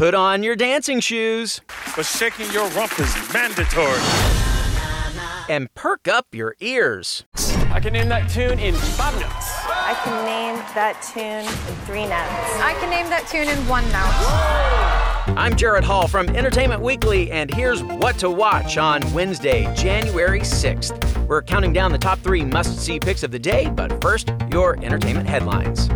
put on your dancing shoes. But shaking your rump is mandatory. And perk up your ears. I can name that tune in five notes. I can name that tune in three notes. I can name that tune in one note. I'm Jared Hall from Entertainment Weekly, and here's what to watch on Wednesday, January 6th. We're counting down the top three must see picks of the day, but first, your entertainment headlines.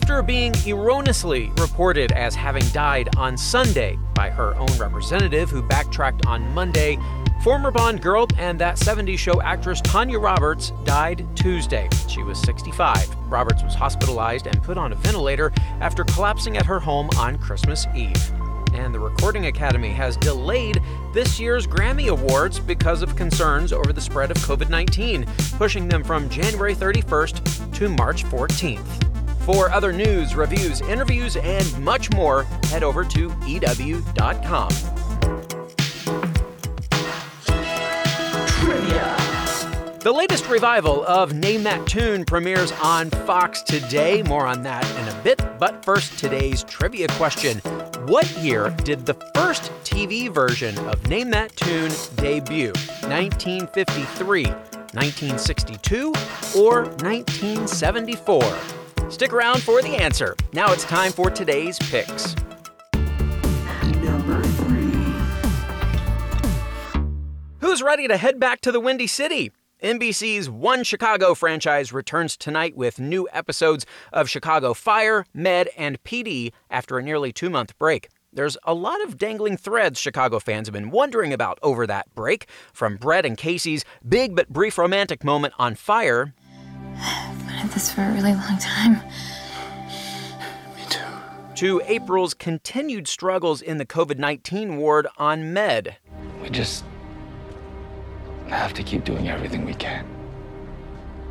After being erroneously reported as having died on Sunday by her own representative, who backtracked on Monday, former Bond girl and that 70s show actress Tanya Roberts died Tuesday. She was 65. Roberts was hospitalized and put on a ventilator after collapsing at her home on Christmas Eve. And the Recording Academy has delayed this year's Grammy Awards because of concerns over the spread of COVID 19, pushing them from January 31st to March 14th. For other news, reviews, interviews, and much more, head over to EW.com. Trivia. The latest revival of Name That Tune premieres on Fox today. More on that in a bit. But first, today's trivia question What year did the first TV version of Name That Tune debut? 1953, 1962, or 1974? Stick around for the answer. Now it's time for today's picks. Number three. Who's ready to head back to the Windy City? NBC's One Chicago franchise returns tonight with new episodes of Chicago Fire, Med, and PD after a nearly two month break. There's a lot of dangling threads Chicago fans have been wondering about over that break, from Brett and Casey's big but brief romantic moment on Fire wanted this for a really long time. Me too. to April's continued struggles in the COVID 19 ward on Med. We just have to keep doing everything we can.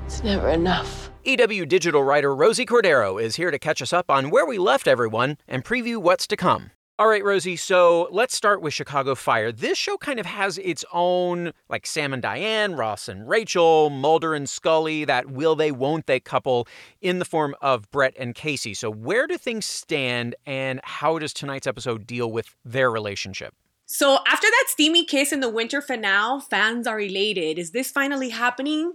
It's never enough. EW digital writer Rosie Cordero is here to catch us up on where we left everyone and preview what's to come. All right, Rosie, so let's start with Chicago Fire. This show kind of has its own, like Sam and Diane, Ross and Rachel, Mulder and Scully, that will they, won't they couple in the form of Brett and Casey. So, where do things stand, and how does tonight's episode deal with their relationship? So after that steamy kiss in the winter finale, fans are elated. Is this finally happening?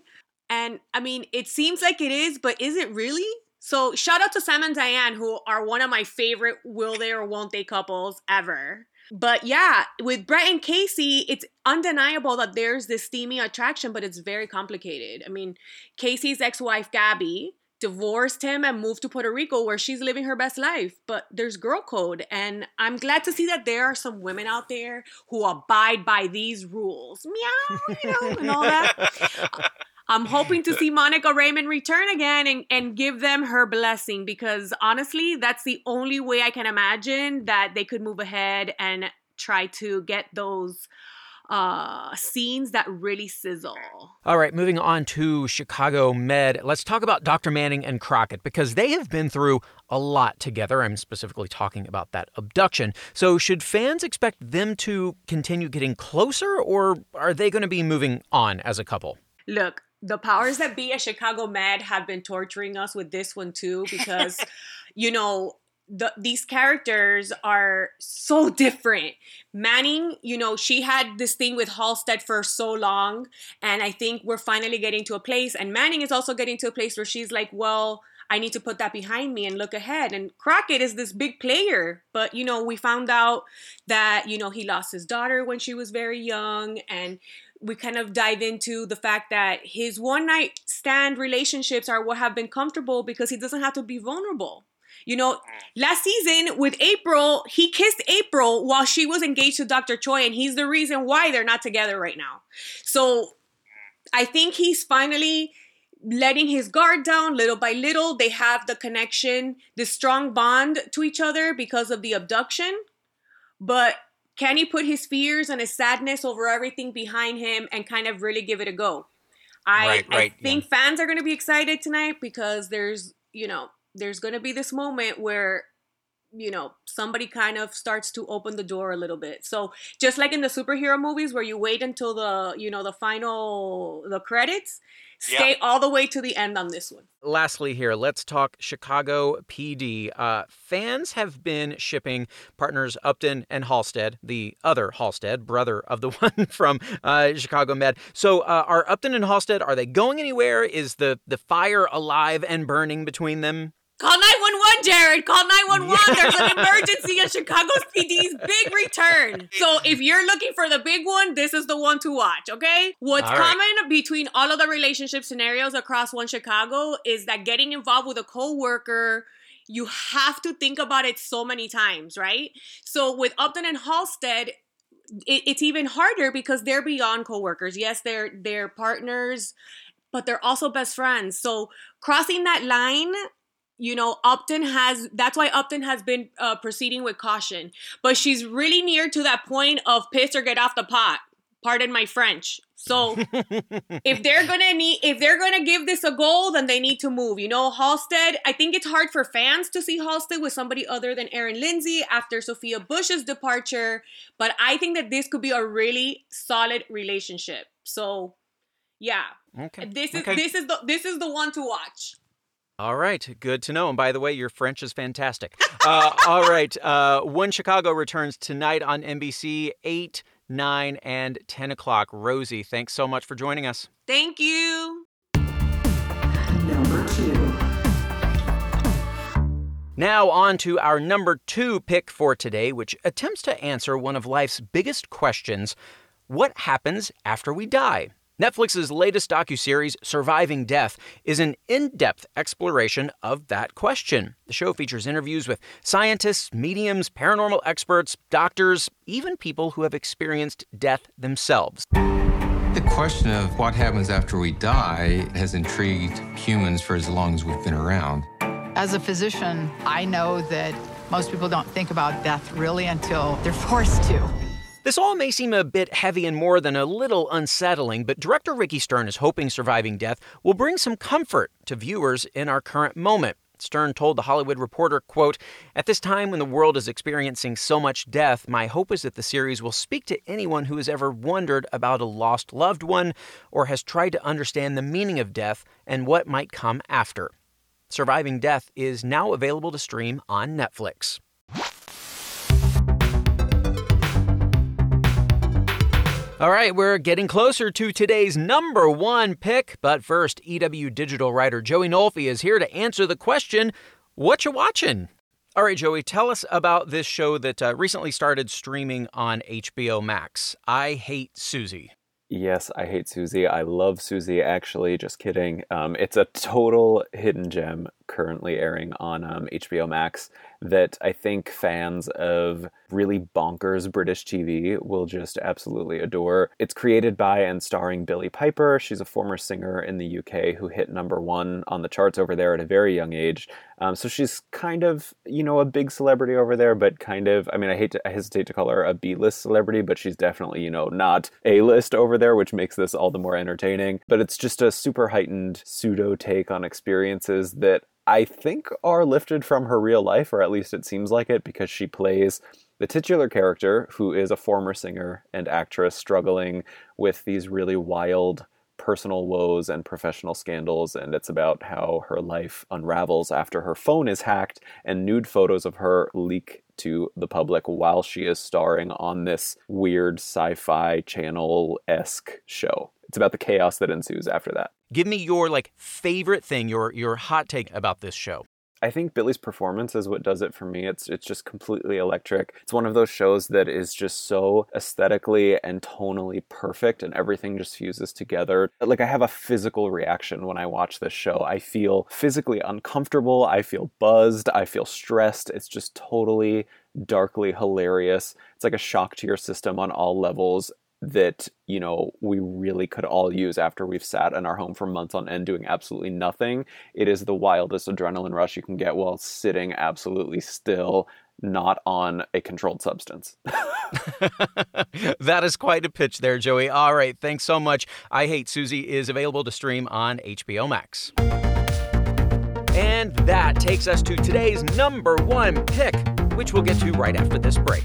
And I mean, it seems like it is, but is it really? So shout out to Sam and Diane, who are one of my favorite will they or won't they couples ever. But yeah, with Brett and Casey, it's undeniable that there's this steamy attraction, but it's very complicated. I mean, Casey's ex-wife Gabby divorced him and moved to Puerto Rico where she's living her best life. But there's girl code. And I'm glad to see that there are some women out there who abide by these rules. Meow, you know, and all that. I'm hoping to see Monica Raymund return again and, and give them her blessing because honestly, that's the only way I can imagine that they could move ahead and try to get those uh, scenes that really sizzle. All right, moving on to Chicago Med. Let's talk about Dr. Manning and Crockett because they have been through a lot together. I'm specifically talking about that abduction. So, should fans expect them to continue getting closer or are they going to be moving on as a couple? Look, the powers that be at Chicago Med have been torturing us with this one too because, you know, the, these characters are so different. Manning, you know, she had this thing with Halstead for so long, and I think we're finally getting to a place. And Manning is also getting to a place where she's like, well, I need to put that behind me and look ahead. And Crockett is this big player, but you know, we found out that you know he lost his daughter when she was very young, and we kind of dive into the fact that his one night stand relationships are what have been comfortable because he doesn't have to be vulnerable. You know, last season with April, he kissed April while she was engaged to Dr. Choi, and he's the reason why they're not together right now. So I think he's finally letting his guard down little by little. They have the connection, the strong bond to each other because of the abduction. But can he put his fears and his sadness over everything behind him and kind of really give it a go? I, Right, right, I think fans are going to be excited tonight because there's, you know, there's going to be this moment where you know somebody kind of starts to open the door a little bit so just like in the superhero movies where you wait until the you know the final the credits stay Yeah. all the way to the end on this one. Lastly, here, let's talk Chicago PD. Uh, fans have been shipping partners Upton and Halstead, the other Halstead, brother of the one from uh, Chicago Med. So, uh, are Upton and Halstead are they going anywhere? Is the the fire alive and burning between them? Call 911, Jared. Call 911. There's an emergency at Chicago's PD's big return. So if you're looking for the big one, this is the one to watch, okay? What's All right. common between all of the relationship scenarios across one Chicago is that getting involved with a coworker, you have to think about it so many times, right? So with Upton and Halstead, it, it's even harder because they're beyond coworkers. Yes, they're they're partners, but they're also best friends. So crossing that line, you know, Upton has that's why Upton has been uh, proceeding with caution. But she's really near to that point of piss or get off the pot. Pardon my French. So if they're gonna need if they're gonna give this a goal, then they need to move. You know, Halstead, I think it's hard for fans to see Halstead with somebody other than Erin Lindsay after Sophia Bush's departure. But I think that this could be a really solid relationship. So yeah. Okay. This is Okay. this is the this is the one to watch. All right, good to know. And by the way, your French is fantastic. Uh, all right, uh, One Chicago returns tonight on NBC, 8, 9, and 10 o'clock. Rosie, thanks so much for joining us. Thank you. Number two. Now, on to our number two pick for today, which attempts to answer one of life's biggest questions what happens after we die? Netflix's latest docuseries, Surviving Death, is an in depth exploration of that question. The show features interviews with scientists, mediums, paranormal experts, doctors, even people who have experienced death themselves. The question of what happens after we die has intrigued humans for as long as we've been around. As a physician, I know that most people don't think about death really until they're forced to. This all may seem a bit heavy and more than a little unsettling, but director Ricky Stern is hoping Surviving Death will bring some comfort to viewers in our current moment. Stern told the Hollywood Reporter, quote, At this time when the world is experiencing so much death, my hope is that the series will speak to anyone who has ever wondered about a lost loved one or has tried to understand the meaning of death and what might come after. Surviving Death is now available to stream on Netflix. All right, we're getting closer to today's number one pick. But first, EW digital writer Joey Nolfi is here to answer the question what you watching? All right, Joey, tell us about this show that uh, recently started streaming on HBO Max. I Hate Susie. Yes, I hate Susie. I love Susie, actually. Just kidding. Um, it's a total hidden gem currently airing on um, HBO Max that I think fans of really bonkers British TV will just absolutely adore. It's created by and starring Billie Piper. She's a former singer in the UK who hit number one on the charts over there at a very young age. Um, so she's kind of, you know, a big celebrity over there, but kind of, I mean, I hate to, I hesitate to call her a B-list celebrity, but she's definitely, you know, not A-list over there, which makes this all the more entertaining. But it's just a super heightened pseudo take on experiences that I think are lifted from her real life, or at least it seems like it, because she plays the titular character, who is a former singer and actress struggling with these really wild personal woes and professional scandals. And it's about how her life unravels after her phone is hacked and nude photos of her leak to the public while she is starring on this weird sci fi channel esque show. It's about the chaos that ensues after that. Give me your like favorite thing, your your hot take about this show. I think Billie's performance is what does it for me. It's it's just completely electric. It's one of those shows that is just so aesthetically and tonally perfect and everything just fuses together. Like I have a physical reaction when I watch this show. I feel physically uncomfortable, I feel buzzed, I feel stressed. It's just totally darkly hilarious. It's like a shock to your system on all levels that you know we really could all use after we've sat in our home for months on end doing absolutely nothing it is the wildest adrenaline rush you can get while sitting absolutely still not on a controlled substance that is quite a pitch there, Joey. All right, thanks so much. I Hate Susie is available to stream on HBO Max. And that takes us to today's number one pick, which we'll get to right after this break.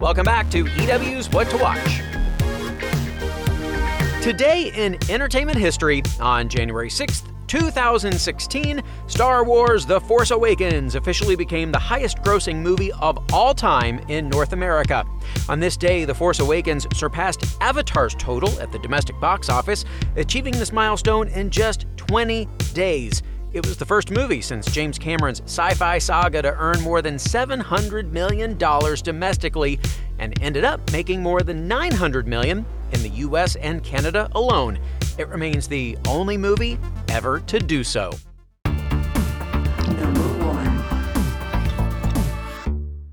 Welcome back to EW's What to Watch. Today in entertainment history, on January 6th, 2016, Star Wars The Force Awakens officially became the highest grossing movie of all time in North America. On this day, The Force Awakens surpassed Avatar's total at the domestic box office, achieving this milestone in just 20 days. It was the first movie since James Cameron's sci fi saga to earn more than $700 million domestically and ended up making more than 900 million in the US and Canada alone. It remains the only movie ever to do so.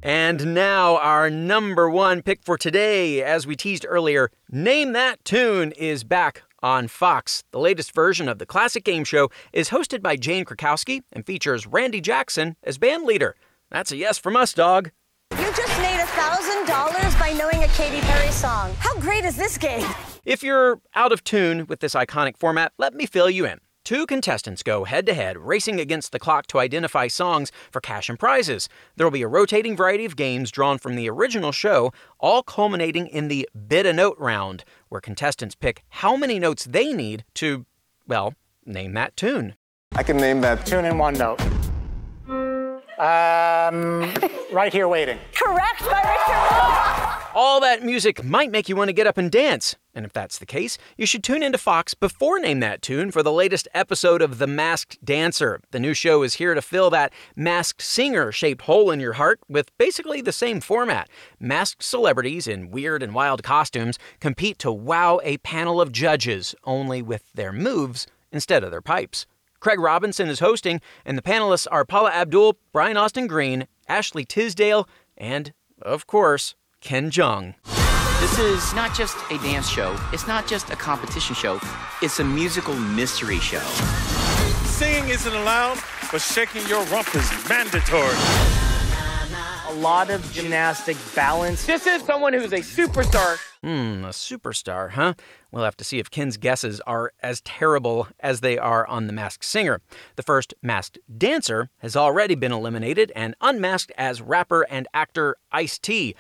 And now, our number one pick for today, as we teased earlier, Name That Tune is back on Fox. The latest version of the classic game show is hosted by Jane Krakowski and features Randy Jackson as band leader. That's a yes from us, dog. You just made a thousand dollars by knowing a Katy Perry song. How great is this game? If you're out of tune with this iconic format, let me fill you in. Two contestants go head to head, racing against the clock to identify songs for cash and prizes. There will be a rotating variety of games drawn from the original show, all culminating in the Bid a Note round, where contestants pick how many notes they need to, well, name that tune. I can name that tune in one note. Um, right here waiting. Correct by Richard All that music might make you want to get up and dance. And if that's the case, you should tune into Fox before Name That Tune for the latest episode of The Masked Dancer. The new show is here to fill that masked singer shaped hole in your heart with basically the same format. Masked celebrities in weird and wild costumes compete to wow a panel of judges, only with their moves instead of their pipes. Craig Robinson is hosting, and the panelists are Paula Abdul, Brian Austin Green, Ashley Tisdale, and, of course, Ken Jeong. This is not just a dance show. It's not just a competition show. It's a musical mystery show. Singing isn't allowed, but shaking your rump is mandatory. A lot of gymnastic balance. This is someone who's a superstar. Hmm, a superstar, huh? We'll have to see if Ken's guesses are as terrible as they are on The Masked Singer. The first masked dancer has already been eliminated and unmasked as rapper and actor Ice T.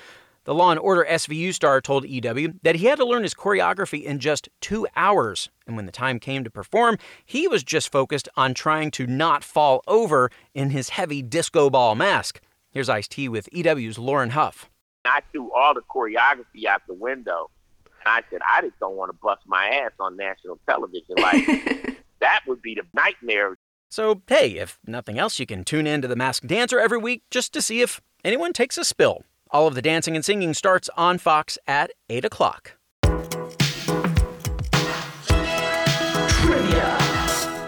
The Law and Order SVU star told EW that he had to learn his choreography in just two hours, and when the time came to perform, he was just focused on trying to not fall over in his heavy disco ball mask. Here's Ice T with EW's Lauren Huff. I threw all the choreography out the window, and I said, I just don't want to bust my ass on national television. Like, that would be the nightmare. So, hey, if nothing else, you can tune in to The Masked Dancer every week just to see if anyone takes a spill. All of the dancing and singing starts on Fox at 8 o'clock.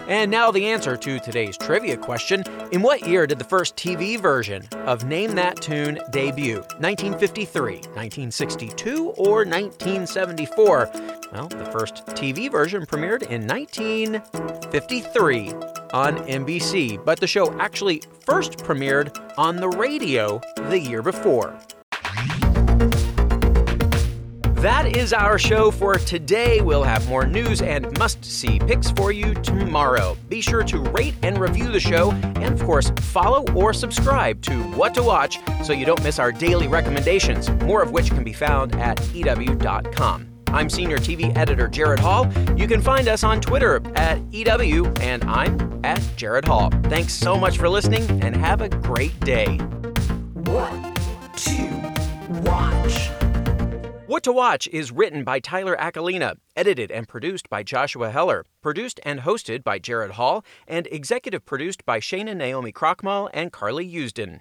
And now the answer to today's trivia question. In what year did the first TV version of Name That Tune debut? 1953, 1962, or 1974? Well, the first TV version premiered in 1953 on NBC, but the show actually first premiered on the radio the year before. That is our show for today. We'll have more news and must see picks for you tomorrow. Be sure to rate and review the show, and of course, follow or subscribe to What to Watch so you don't miss our daily recommendations, more of which can be found at EW.com. I'm Senior TV Editor Jared Hall. You can find us on Twitter at EW, and I'm at Jared Hall. Thanks so much for listening, and have a great day. What to watch? What to Watch is written by Tyler Aquilina, edited and produced by Joshua Heller, produced and hosted by Jared Hall, and executive produced by Shana Naomi Krochmal and Carly Usden.